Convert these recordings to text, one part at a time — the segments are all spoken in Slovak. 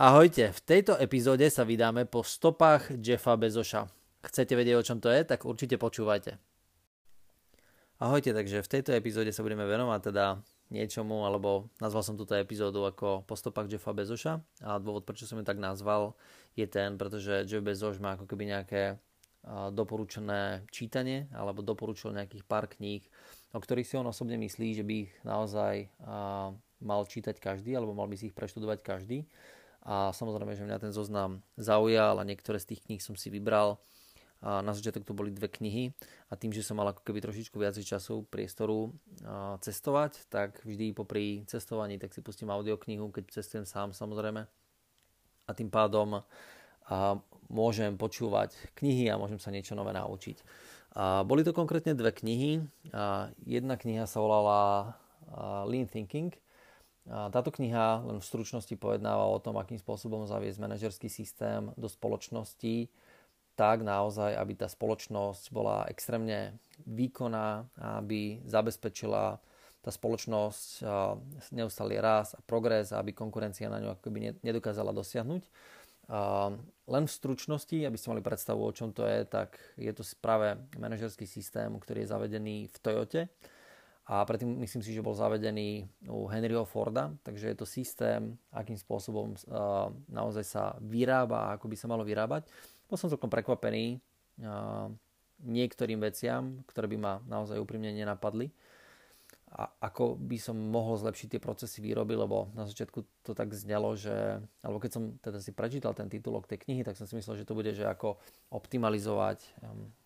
Ahojte, v tejto epizóde sa vydáme po stopách Jeffa Bezoša. Chcete vedieť, o čom to je? Tak určite počúvajte. Ahojte, takže v tejto epizóde sa budeme venovať teda niečomu, alebo nazval som túto epizódu ako po stopách Jeffa Bezoša a dôvod, prečo som ju tak nazval, je ten, pretože Jeff Bezos má ako keby nejaké doporučené čítanie alebo doporučil nejakých pár kníh, o ktorých si on osobne myslí, že by ich naozaj mal čítať každý alebo mal by si ich preštudovať každý a samozrejme, že mňa ten zoznam zaujal a niektoré z tých kníh som si vybral. A na začiatok to boli dve knihy a tým, že som mal ako keby trošičku viac času, priestoru cestovať, tak vždy popri cestovaní tak si pustím audioknihu, keď cestujem sám samozrejme. A tým pádom a môžem počúvať knihy a môžem sa niečo nové naučiť. A boli to konkrétne dve knihy. A jedna kniha sa volala Lean Thinking – táto kniha len v stručnosti pojednáva o tom, akým spôsobom zaviesť manažerský systém do spoločnosti, tak naozaj, aby tá spoločnosť bola extrémne výkonná, aby zabezpečila tá spoločnosť neustály raz a progres, aby konkurencia na ňu akoby nedokázala dosiahnuť. Len v stručnosti, aby ste mali predstavu, o čom to je, tak je to práve manažerský systém, ktorý je zavedený v Toyote a predtým myslím si, že bol zavedený u Henryho Forda, takže je to systém, akým spôsobom naozaj sa vyrába, ako by sa malo vyrábať. Bol som celkom prekvapený niektorým veciam, ktoré by ma naozaj úprimne nenapadli a ako by som mohol zlepšiť tie procesy výroby, lebo na začiatku to tak znelo, že, alebo keď som teda si prečítal ten titulok tej knihy, tak som si myslel, že to bude, že ako optimalizovať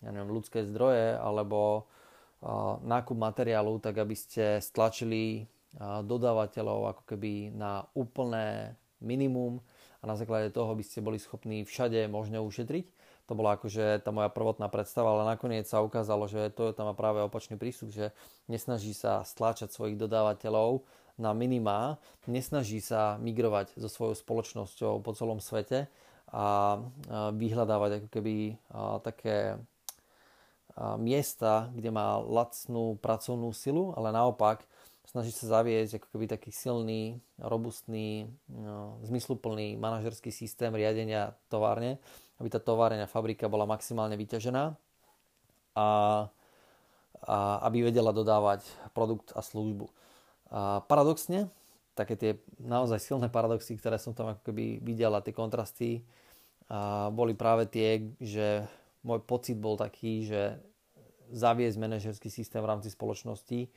ja neviem, ľudské zdroje, alebo nákup materiálu, tak aby ste stlačili dodávateľov ako keby na úplné minimum a na základe toho by ste boli schopní všade možne ušetriť. To bola akože tá moja prvotná predstava, ale nakoniec sa ukázalo, že Toyota má práve opačný prístup, že nesnaží sa stláčať svojich dodávateľov na minima, nesnaží sa migrovať so svojou spoločnosťou po celom svete a vyhľadávať ako keby také miesta, kde má lacnú pracovnú silu, ale naopak snaží sa zaviesť ako keby taký silný, robustný, no, zmysluplný manažerský systém riadenia továrne, aby tá továrňa, fabrika bola maximálne vyťažená a, a aby vedela dodávať produkt a službu. A paradoxne, také tie naozaj silné paradoxy, ktoré som tam ako keby videl a tie kontrasty a boli práve tie, že môj pocit bol taký, že zaviesť manažerský systém v rámci spoločnosti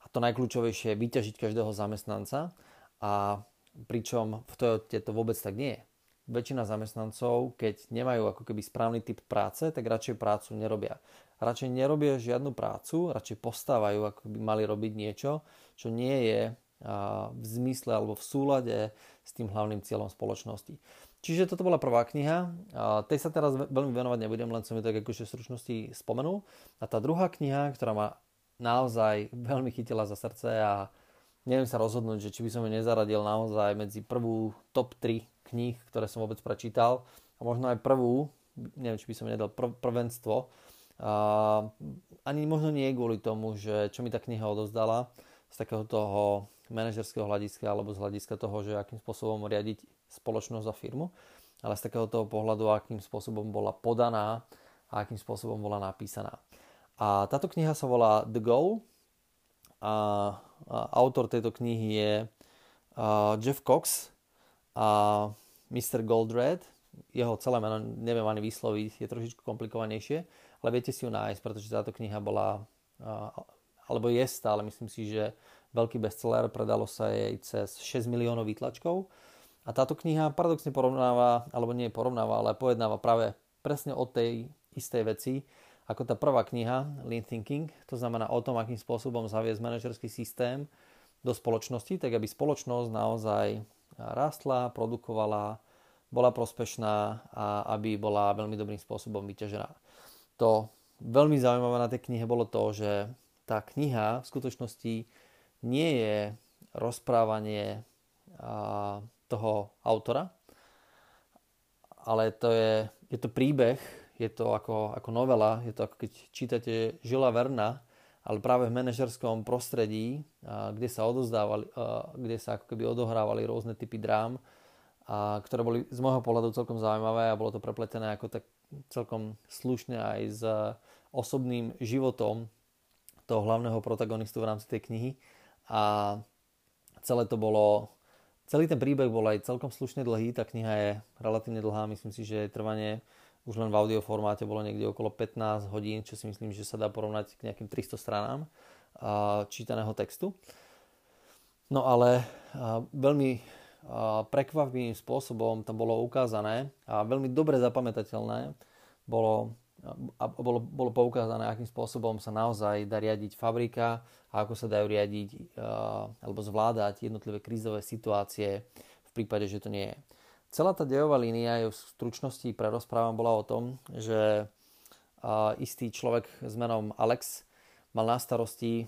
a to najkľúčovejšie je vyťažiť každého zamestnanca a pričom v Toyote to vôbec tak nie je. Väčšina zamestnancov, keď nemajú ako keby správny typ práce, tak radšej prácu nerobia. Radšej nerobia žiadnu prácu, radšej postávajú, ako by mali robiť niečo, čo nie je v zmysle alebo v súlade s tým hlavným cieľom spoločnosti. Čiže toto bola prvá kniha. A tej sa teraz veľmi venovať nebudem, len som ju tak akože v stručnosti spomenul. A tá druhá kniha, ktorá ma naozaj veľmi chytila za srdce a neviem sa rozhodnúť, že či by som ju nezaradil naozaj medzi prvú top 3 kníh, ktoré som vôbec prečítal a možno aj prvú, neviem, či by som nedal prv, prvenstvo. A ani možno nie kvôli tomu, že čo mi tá kniha odozdala z takého toho manažerského hľadiska alebo z hľadiska toho, že akým spôsobom riadiť spoločnosť a firmu, ale z takého toho pohľadu, akým spôsobom bola podaná a akým spôsobom bola napísaná. A táto kniha sa volá The Goal a, a autor tejto knihy je a Jeff Cox a Mr. Goldred. Jeho celé meno neviem ani vysloviť, je trošičku komplikovanejšie, ale viete si ju nájsť, pretože táto kniha bola, alebo je stále, myslím si, že veľký bestseller, predalo sa jej cez 6 miliónov výtlačkov. A táto kniha paradoxne porovnáva, alebo nie porovnáva, ale pojednáva práve presne o tej istej veci, ako tá prvá kniha Lean Thinking, to znamená o tom, akým spôsobom zaviesť manažerský systém do spoločnosti, tak aby spoločnosť naozaj rástla, produkovala, bola prospešná a aby bola veľmi dobrým spôsobom vyťažená. To veľmi zaujímavé na tej knihe bolo to, že tá kniha v skutočnosti nie je rozprávanie toho autora, ale to je, je to príbeh, je to ako, ako novela, je to ako keď čítate Žila Verna, ale práve v manažerskom prostredí, kde sa odozdávali, kde sa ako keby odohrávali rôzne typy drám ktoré boli z môjho pohľadu celkom zaujímavé a bolo to prepletené ako tak celkom slušne aj s osobným životom toho hlavného protagonistu v rámci tej knihy. A celé to bolo celý ten príbeh bol aj celkom slušne dlhý, tá kniha je relatívne dlhá, myslím si, že trvanie už len v audio formáte bolo niekde okolo 15 hodín, čo si myslím, že sa dá porovnať k nejakým 300 stranám čítaného textu. No ale veľmi prekvapivým spôsobom tam bolo ukázané a veľmi dobre zapamätateľné bolo, a bolo, bolo poukázané, akým spôsobom sa naozaj dá riadiť fabrika a ako sa dajú riadiť alebo zvládať jednotlivé krízové situácie v prípade, že to nie je. Celá tá dejová línia je v stručnosti prerozprávam bola o tom, že istý človek s menom Alex mal na starosti,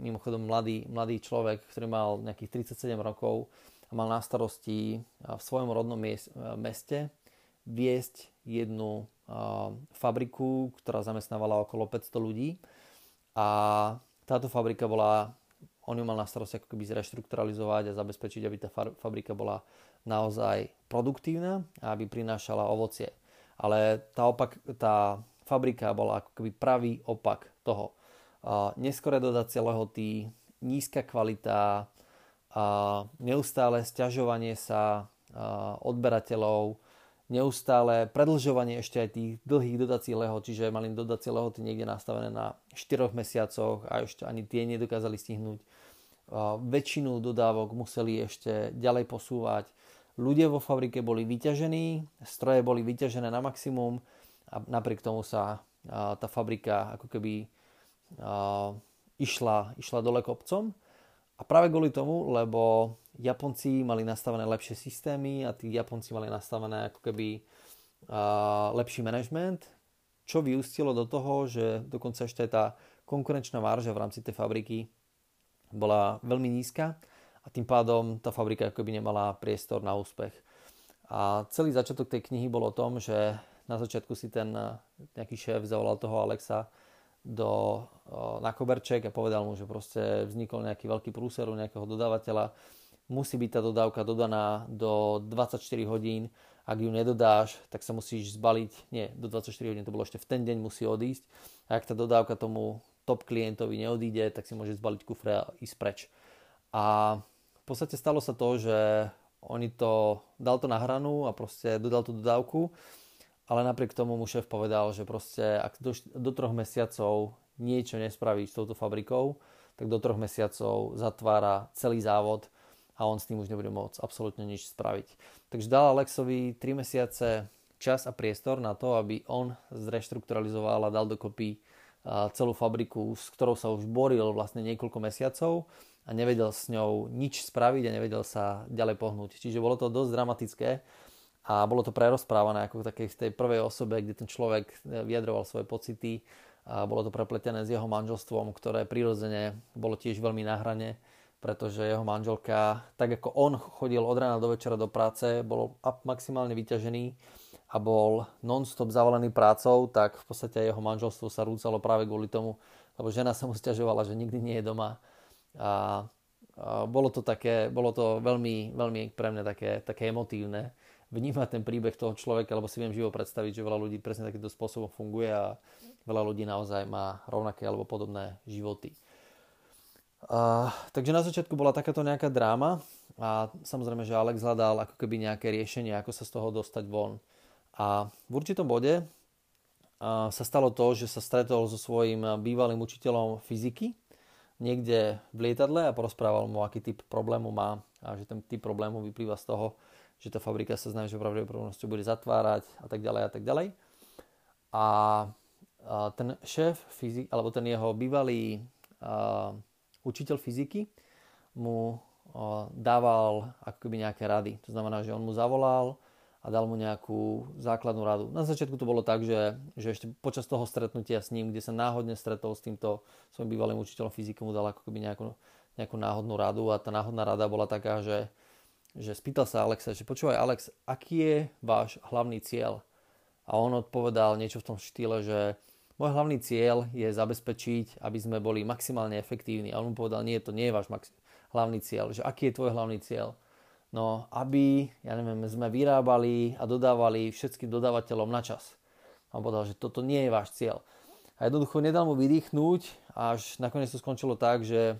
mimochodom mladý, mladý človek, ktorý mal nejakých 37 rokov a mal na starosti v svojom rodnom meste viesť jednu fabriku, ktorá zamestnávala okolo 500 ľudí a táto fabrika bola, on ju mal na starosti ako keby zreštrukturalizovať a zabezpečiť, aby tá fabrika bola naozaj produktívna a aby prinášala ovocie. Ale tá, opak, tá fabrika bola ako keby pravý opak toho. Neskoré dodacie lehoty, nízka kvalita, neustále stiažovanie sa odberateľov, neustále predlžovanie ešte aj tých dlhých dodací lehot, čiže mali dodacie lehoty niekde nastavené na 4 mesiacoch a ešte ani tie nedokázali stihnúť. Väčšinu dodávok museli ešte ďalej posúvať ľudia vo fabrike boli vyťažení, stroje boli vyťažené na maximum a napriek tomu sa tá fabrika ako keby išla, išla dole kopcom. A práve kvôli tomu, lebo Japonci mali nastavené lepšie systémy a tí Japonci mali nastavené ako keby lepší management, čo vyústilo do toho, že dokonca ešte tá konkurenčná marža v rámci tej fabriky bola veľmi nízka a tým pádom tá fabrika akoby nemala priestor na úspech. A celý začiatok tej knihy bol o tom, že na začiatku si ten nejaký šéf zavolal toho Alexa do, na koberček a povedal mu, že proste vznikol nejaký veľký prúser u nejakého dodávateľa. Musí byť tá dodávka dodaná do 24 hodín. Ak ju nedodáš, tak sa musíš zbaliť. Nie, do 24 hodín to bolo ešte v ten deň musí odísť. A ak tá dodávka tomu top klientovi neodíde, tak si môže zbaliť kufre a ísť preč. A podstate stalo sa to, že oni to, dal to na hranu a proste dodal tú dodávku, ale napriek tomu mu šéf povedal, že proste ak do, do troch mesiacov niečo nespraví s touto fabrikou, tak do troch mesiacov zatvára celý závod a on s tým už nebude môcť absolútne nič spraviť. Takže dal Alexovi 3 mesiace čas a priestor na to, aby on zreštrukturalizoval a dal dokopy celú fabriku, s ktorou sa už boril vlastne niekoľko mesiacov a nevedel s ňou nič spraviť a nevedel sa ďalej pohnúť. Čiže bolo to dosť dramatické a bolo to prerozprávané ako v takej tej prvej osobe, kde ten človek e, vyjadroval svoje pocity a bolo to prepletené s jeho manželstvom, ktoré prirodzene bolo tiež veľmi na hrane, pretože jeho manželka, tak ako on chodil od rána do večera do práce, bol maximálne vyťažený a bol non-stop zavalený prácou, tak v podstate jeho manželstvo sa rúcalo práve kvôli tomu, lebo žena sa mu stiažovala, že nikdy nie je doma a, a bolo to také, bolo to veľmi, veľmi pre mňa také, také emotívne vnímať ten príbeh toho človeka, lebo si viem živo predstaviť, že veľa ľudí presne takýmto spôsobom funguje a veľa ľudí naozaj má rovnaké alebo podobné životy. A, takže na začiatku bola takáto nejaká dráma a samozrejme, že Alex hľadal ako keby nejaké riešenie, ako sa z toho dostať von. A v určitom bode a, sa stalo to, že sa stretol so svojím bývalým učiteľom fyziky niekde v lietadle a porozprával mu, aký typ problému má a že ten typ problému vyplýva z toho, že tá fabrika sa s najväčšou pravdepodobnosťou bude zatvárať a tak ďalej a tak ďalej. A, ten šéf fyzik, alebo ten jeho bývalý a, učiteľ fyziky mu dával akoby nejaké rady. To znamená, že on mu zavolal a dal mu nejakú základnú radu. Na začiatku to bolo tak, že, že ešte počas toho stretnutia s ním, kde sa náhodne stretol s týmto svojim bývalým učiteľom fyziky, mu dal ako keby nejakú, nejakú náhodnú radu a tá náhodná rada bola taká, že, že spýtal sa Alexa, že počúvaj Alex, aký je váš hlavný cieľ? A on odpovedal niečo v tom štýle, že môj hlavný cieľ je zabezpečiť, aby sme boli maximálne efektívni. A on mu povedal, nie, to nie je váš max- hlavný cieľ. Že aký je tvoj hlavný cieľ? No, aby, ja neviem, sme vyrábali a dodávali všetkým dodávateľom na čas. A on povedal, že toto nie je váš cieľ. A jednoducho nedal mu vydýchnuť, až nakoniec to skončilo tak, že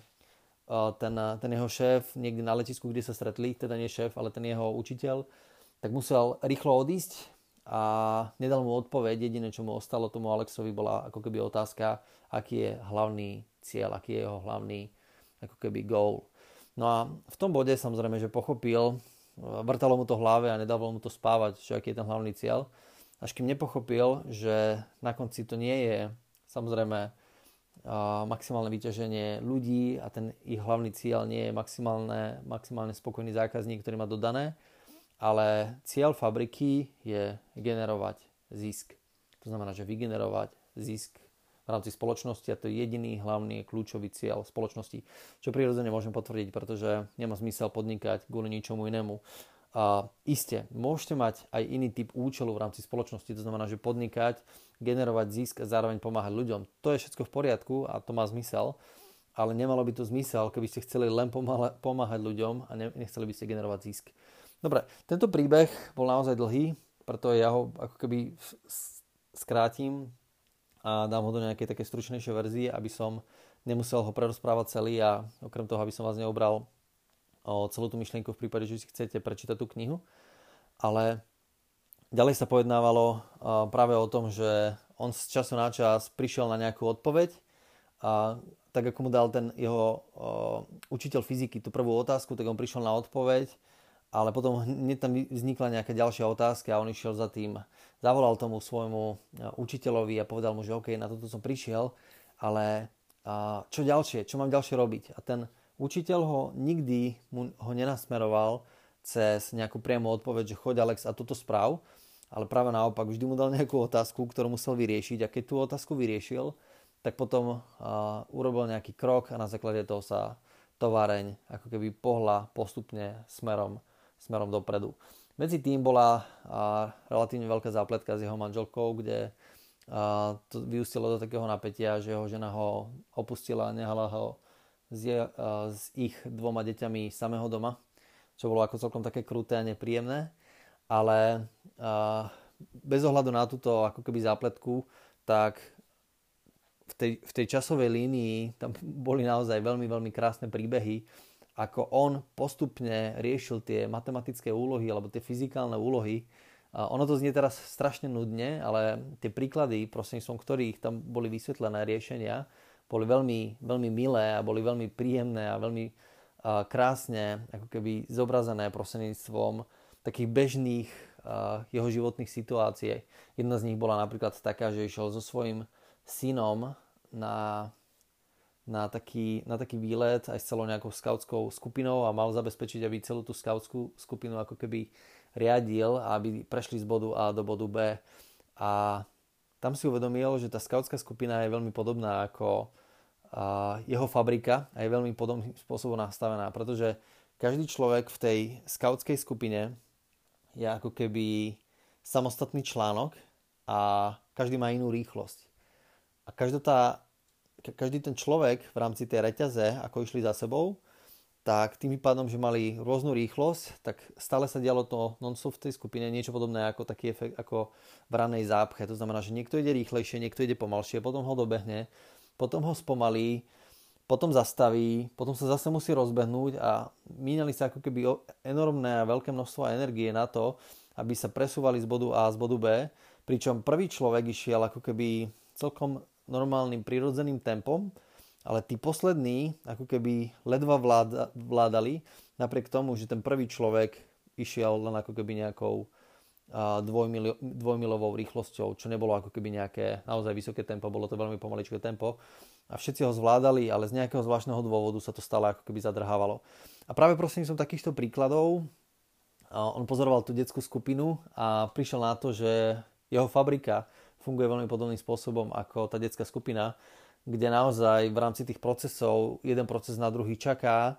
ten, ten jeho šéf niekde na letisku, kde sa stretli, teda nie šéf, ale ten jeho učiteľ, tak musel rýchlo odísť a nedal mu odpoveď. Jediné, čo mu ostalo tomu Alexovi, bola ako keby otázka, aký je hlavný cieľ, aký je jeho hlavný ako keby goal. No a v tom bode samozrejme, že pochopil, vrtalo mu to hlave a nedávalo mu to spávať, že aký je ten hlavný cieľ. Až kým nepochopil, že na konci to nie je samozrejme maximálne vyťaženie ľudí a ten ich hlavný cieľ nie je maximálne, maximálne spokojný zákazník, ktorý má dodané, ale cieľ fabriky je generovať zisk. To znamená, že vygenerovať zisk v rámci spoločnosti a to je jediný hlavný kľúčový cieľ spoločnosti, čo prirodzene môžem potvrdiť, pretože nemá zmysel podnikať kvôli ničomu inému. A iste, môžete mať aj iný typ účelu v rámci spoločnosti, to znamená, že podnikať, generovať zisk a zároveň pomáhať ľuďom. To je všetko v poriadku a to má zmysel, ale nemalo by to zmysel, keby ste chceli len pomáhať ľuďom a nechceli by ste generovať zisk. Dobre, tento príbeh bol naozaj dlhý, preto ja ho ako keby skrátim a dám ho do nejakej také stručnejšej verzie, aby som nemusel ho prerozprávať celý a okrem toho, aby som vás neobral o celú tú myšlienku v prípade, že si chcete prečítať tú knihu. Ale ďalej sa pojednávalo práve o tom, že on z času na čas prišiel na nejakú odpoveď a tak ako mu dal ten jeho učiteľ fyziky tú prvú otázku, tak on prišiel na odpoveď ale potom hneď tam vznikla nejaká ďalšia otázka a on išiel za tým, zavolal tomu svojmu e, učiteľovi a povedal mu, že OK, na toto som prišiel, ale čo ďalšie, čo mám ďalšie robiť? A ten učiteľ ho nikdy mu ho nenasmeroval cez nejakú priamu odpoveď, že choď Alex a toto správ, ale práve naopak vždy mu dal nejakú otázku, ktorú musel vyriešiť. A keď tú otázku vyriešil, tak potom uh, urobil nejaký krok a na základe toho sa továreň ako keby pohla postupne smerom smerom dopredu. Medzi tým bola relatívne veľká zápletka s jeho manželkou, kde to vyústilo do takého napätia, že jeho žena ho opustila a nehala ho s, je, s ich dvoma deťami samého doma, čo bolo ako celkom také kruté a nepríjemné. Ale bez ohľadu na túto ako keby zápletku, tak v tej, v tej časovej línii tam boli naozaj veľmi, veľmi krásne príbehy, ako on postupne riešil tie matematické úlohy alebo tie fyzikálne úlohy. Ono to znie teraz strašne nudne, ale tie príklady, prostredníctvom ktorých tam boli vysvetlené riešenia, boli veľmi, veľmi milé a boli veľmi príjemné a veľmi krásne ako keby zobrazené prostredníctvom takých bežných jeho životných situácií. Jedna z nich bola napríklad taká, že išiel so svojím synom na na taký, na taký výlet aj s celou nejakou skautskou skupinou a mal zabezpečiť, aby celú tú skautskú skupinu ako keby riadil aby prešli z bodu A do bodu B. A tam si uvedomil, že tá skautská skupina je veľmi podobná ako jeho fabrika a je veľmi podobným spôsobom nastavená, pretože každý človek v tej skautskej skupine je ako keby samostatný článok a každý má inú rýchlosť. A každá tá každý ten človek v rámci tej reťaze, ako išli za sebou, tak tým pádom, že mali rôznu rýchlosť, tak stále sa dialo to non-stop v tej skupine, niečo podobné ako taký efekt ako v ranej zápche. To znamená, že niekto ide rýchlejšie, niekto ide pomalšie, potom ho dobehne, potom ho spomalí, potom zastaví, potom sa zase musí rozbehnúť a mínali sa ako keby enormné a veľké množstvo energie na to, aby sa presúvali z bodu A z bodu B, pričom prvý človek išiel ako keby celkom normálnym prirodzeným tempom, ale tí poslední ako keby ledva vláda, vládali, napriek tomu, že ten prvý človek išiel len ako keby nejakou dvojmilo, dvojmilovou rýchlosťou, čo nebolo ako keby nejaké naozaj vysoké tempo, bolo to veľmi pomaličké tempo a všetci ho zvládali, ale z nejakého zvláštneho dôvodu sa to stále ako keby zadrhávalo. A práve som takýchto príkladov on pozoroval tú detskú skupinu a prišiel na to, že jeho fabrika funguje veľmi podobným spôsobom ako tá detská skupina, kde naozaj v rámci tých procesov jeden proces na druhý čaká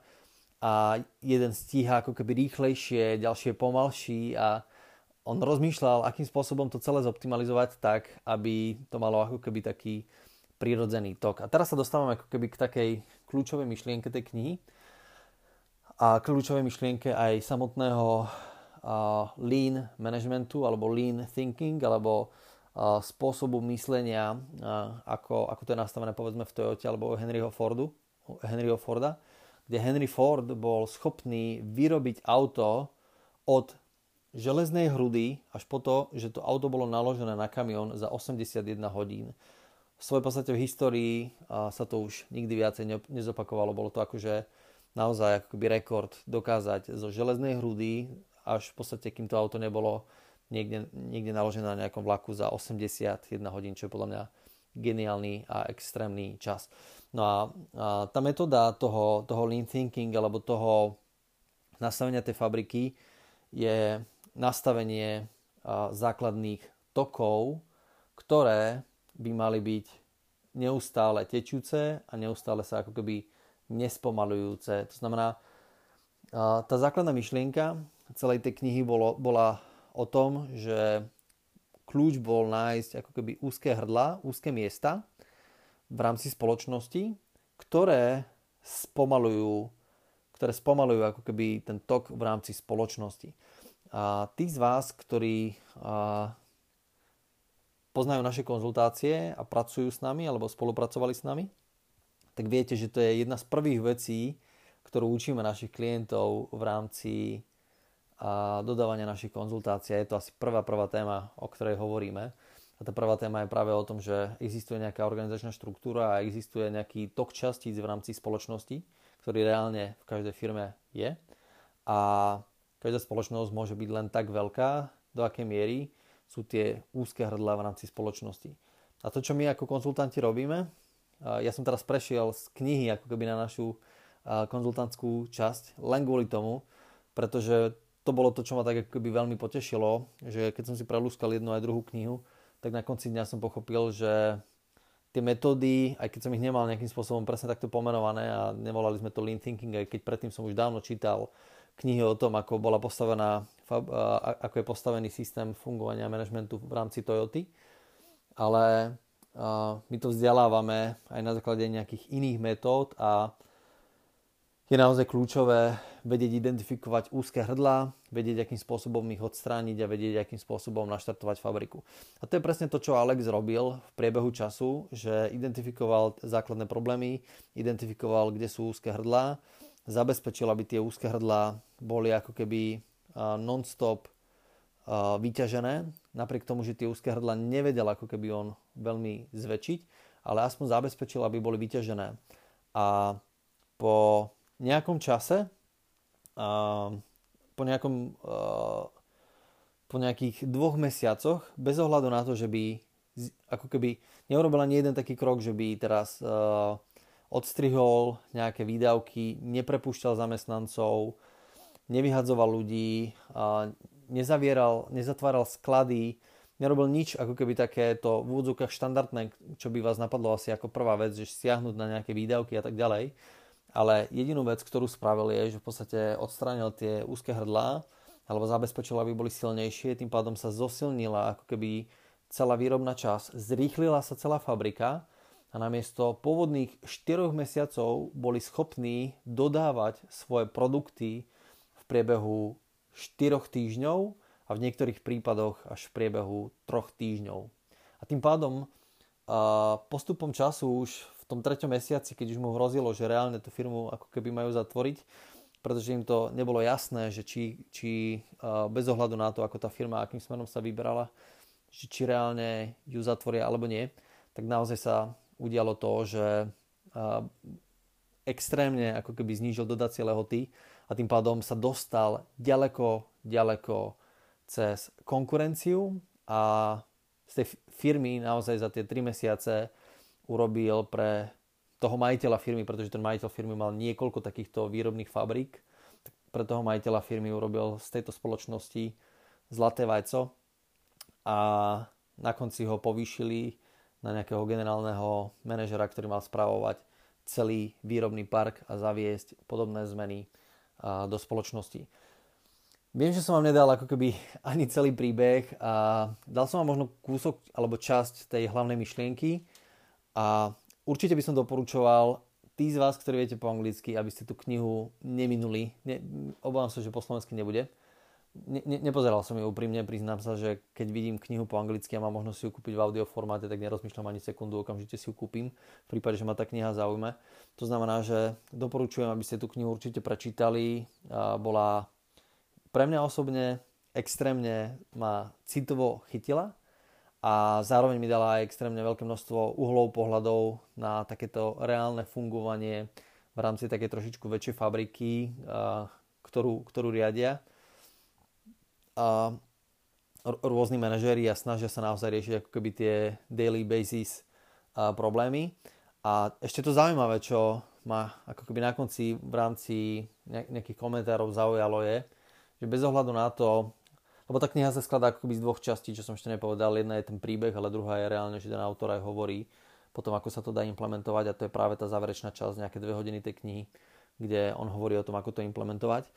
a jeden stíha ako keby rýchlejšie, ďalšie pomalší a on rozmýšľal, akým spôsobom to celé zoptimalizovať tak, aby to malo ako keby taký prirodzený tok. A teraz sa dostávame ako keby k takej kľúčovej myšlienke tej knihy. a kľúčové myšlienke aj samotného lean managementu alebo lean thinking alebo spôsobu myslenia, ako, ako to je nastavené povedzme v Toyote alebo Henryho Fordu, Henryho Forda, kde Henry Ford bol schopný vyrobiť auto od železnej hrudy až po to, že to auto bolo naložené na kamión za 81 hodín. V svojej podstate v histórii sa to už nikdy viacej nezopakovalo. Bolo to akože naozaj akoby rekord dokázať zo železnej hrudy až v podstate, kým to auto nebolo niekde, niekde naložené na nejakom vlaku za 81 hodín, čo je podľa mňa geniálny a extrémny čas. No a, a tá metóda toho, toho lean thinking alebo toho nastavenia tej fabriky je nastavenie a, základných tokov, ktoré by mali byť neustále tečúce a neustále sa ako keby nespomalujúce. To znamená, tá základná myšlienka celej tej knihy bolo, bola o tom, že kľúč bol nájsť ako keby úzke hrdla, úzke miesta v rámci spoločnosti, ktoré spomalujú, ktoré spomalujú ako keby ten tok v rámci spoločnosti. A tí z vás, ktorí a, poznajú naše konzultácie a pracujú s nami alebo spolupracovali s nami, tak viete, že to je jedna z prvých vecí, ktorú učíme našich klientov v rámci a dodávania našich konzultácií. Je to asi prvá, prvá téma, o ktorej hovoríme. A tá prvá téma je práve o tom, že existuje nejaká organizačná štruktúra a existuje nejaký tok častíc v rámci spoločnosti, ktorý reálne v každej firme je. A každá spoločnosť môže byť len tak veľká, do akej miery sú tie úzke hrdla v rámci spoločnosti. A to, čo my ako konzultanti robíme, ja som teraz prešiel z knihy ako keby na našu konzultantskú časť len kvôli tomu, pretože to bolo to, čo ma tak akoby veľmi potešilo, že keď som si prelúskal jednu aj druhú knihu, tak na konci dňa som pochopil, že tie metódy, aj keď som ich nemal nejakým spôsobom presne takto pomenované a nevolali sme to lean thinking, aj keď predtým som už dávno čítal knihy o tom, ako bola postavená, ako je postavený systém fungovania manažmentu v rámci Toyoty, ale my to vzdelávame aj na základe nejakých iných metód a je naozaj kľúčové vedieť identifikovať úzke hrdlá, vedieť, akým spôsobom ich odstrániť a vedieť, akým spôsobom naštartovať fabriku. A to je presne to, čo Alex robil v priebehu času, že identifikoval základné problémy, identifikoval, kde sú úzke hrdlá, zabezpečil, aby tie úzke hrdlá boli ako keby non-stop vyťažené, napriek tomu, že tie úzke hrdla nevedel ako keby on veľmi zväčšiť, ale aspoň zabezpečil, aby boli vyťažené. A po nejakom čase, po, nejakom, po nejakých dvoch mesiacoch, bez ohľadu na to, že by ako keby neurobil ani jeden taký krok, že by teraz odstrihol nejaké výdavky, neprepúšťal zamestnancov, nevyhadzoval ľudí, nezavieral, nezatváral sklady, nerobil nič ako keby takéto v úvodzovkách štandardné, čo by vás napadlo asi ako prvá vec, že stiahnuť na nejaké výdavky a tak ďalej ale jedinú vec, ktorú spravil je, že v podstate odstránil tie úzke hrdlá alebo zabezpečil, aby boli silnejšie, tým pádom sa zosilnila ako keby celá výrobná časť, zrýchlila sa celá fabrika a namiesto pôvodných 4 mesiacov boli schopní dodávať svoje produkty v priebehu 4 týždňov a v niektorých prípadoch až v priebehu 3 týždňov. A tým pádom postupom času už tom treťom mesiaci, keď už mu hrozilo, že reálne tú firmu ako keby majú zatvoriť, pretože im to nebolo jasné, že či, či bez ohľadu na to, ako tá firma, akým smerom sa vyberala, či, či reálne ju zatvoria alebo nie, tak naozaj sa udialo to, že extrémne ako keby znížil dodacie lehoty a tým pádom sa dostal ďaleko, ďaleko cez konkurenciu a z tej firmy naozaj za tie 3 mesiace urobil pre toho majiteľa firmy, pretože ten majiteľ firmy mal niekoľko takýchto výrobných fabrík, tak pre toho majiteľa firmy urobil z tejto spoločnosti zlaté vajco a na konci ho povýšili na nejakého generálneho manažera, ktorý mal spravovať celý výrobný park a zaviesť podobné zmeny do spoločnosti. Viem, že som vám nedal ako keby ani celý príbeh a dal som vám možno kúsok alebo časť tej hlavnej myšlienky, a určite by som doporučoval tí z vás, ktorí viete po anglicky, aby ste tú knihu neminuli, ne, obávam sa, že po slovensky nebude, ne, ne, nepozeral som ju úprimne, priznám sa, že keď vidím knihu po anglicky a mám možnosť si ju kúpiť v audio formáte, tak nerozmýšľam ani sekundu, okamžite si ju kúpim, v prípade, že ma tá kniha zaujme. To znamená, že doporučujem, aby ste tú knihu určite prečítali. Bola pre mňa osobne extrémne ma citovo chytila a zároveň mi dala aj extrémne veľké množstvo uhlov, pohľadov na takéto reálne fungovanie v rámci také trošičku väčšej fabriky, ktorú, ktorú riadia a rôzni manažéri a snažia sa naozaj riešiť ako keby tie daily basis problémy. A ešte to zaujímavé, čo ma ako keby na konci v rámci nejakých komentárov zaujalo je, že bez ohľadu na to, lebo tá kniha sa skladá ako keby z dvoch častí, čo som ešte nepovedal. Jedna je ten príbeh, ale druhá je reálne, že ten autor aj hovorí potom, ako sa to dá implementovať a to je práve tá záverečná časť, nejaké dve hodiny tej knihy, kde on hovorí o tom, ako to implementovať.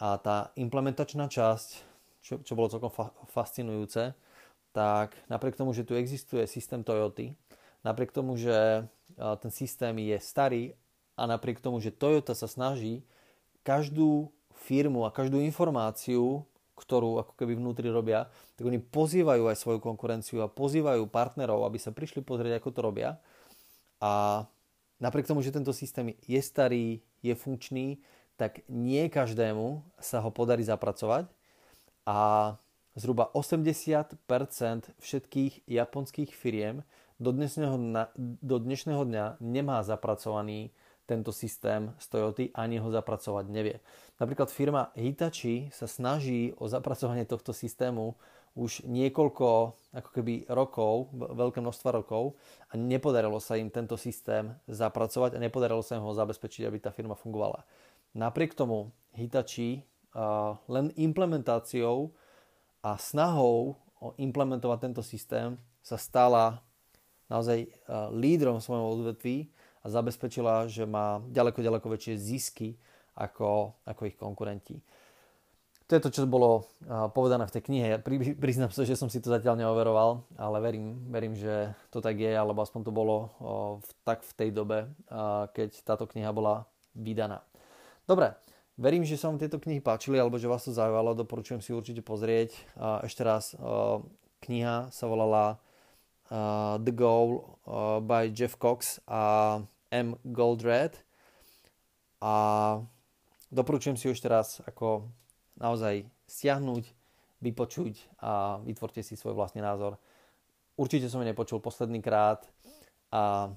A tá implementačná časť čo, čo bolo celkom fa- fascinujúce, tak napriek tomu, že tu existuje systém Toyoty, napriek tomu, že ten systém je starý a napriek tomu, že Toyota sa snaží každú firmu a každú informáciu, ktorú ako keby vnútri robia, tak oni pozývajú aj svoju konkurenciu a pozývajú partnerov, aby sa prišli pozrieť, ako to robia. A napriek tomu, že tento systém je starý, je funkčný, tak nie každému sa ho podarí zapracovať a zhruba 80% všetkých japonských firiem do dnešného, dňa, do dnešného dňa nemá zapracovaný tento systém z Toyoty ani ho zapracovať nevie. Napríklad firma Hitachi sa snaží o zapracovanie tohto systému už niekoľko ako keby rokov, veľké množstva rokov a nepodarilo sa im tento systém zapracovať a nepodarilo sa im ho zabezpečiť, aby tá firma fungovala. Napriek tomu Hitachi len implementáciou a snahou o implementovať tento systém sa stala naozaj lídrom v svojom odvetví a zabezpečila, že má ďaleko, ďaleko väčšie zisky ako, ako ich konkurenti. To je to, čo bolo povedané v tej knihe. Priznám sa, že som si to zatiaľ neoveroval, ale verím, verím že to tak je, alebo aspoň to bolo tak v tej dobe, keď táto kniha bola vydaná. Dobre, Verím, že vám tieto knihy páčili alebo že vás to zaujalo. Doporučujem si určite pozrieť. Ešte raz, kniha sa volala The Goal by Jeff Cox a M. Goldratt. A doporučujem si ju ešte raz ako naozaj stiahnuť, vypočuť a vytvorte si svoj vlastný názor. Určite som ju nepočul posledný krát a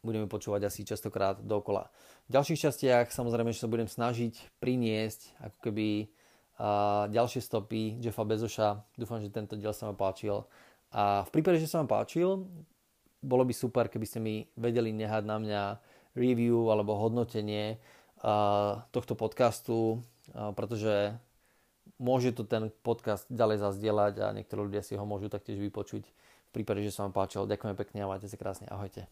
budeme počúvať asi častokrát dokola. V ďalších častiach samozrejme, že sa budem snažiť priniesť ako keby a ďalšie stopy Jeffa Bezoša. Dúfam, že tento diel sa vám páčil. A v prípade, že sa vám páčil, bolo by super, keby ste mi vedeli nehať na mňa review alebo hodnotenie tohto podcastu, pretože môže to ten podcast ďalej zazdieľať a niektorí ľudia si ho môžu taktiež vypočuť v prípade, že sa vám páčil. Ďakujem pekne a majte sa krásne. Ahojte.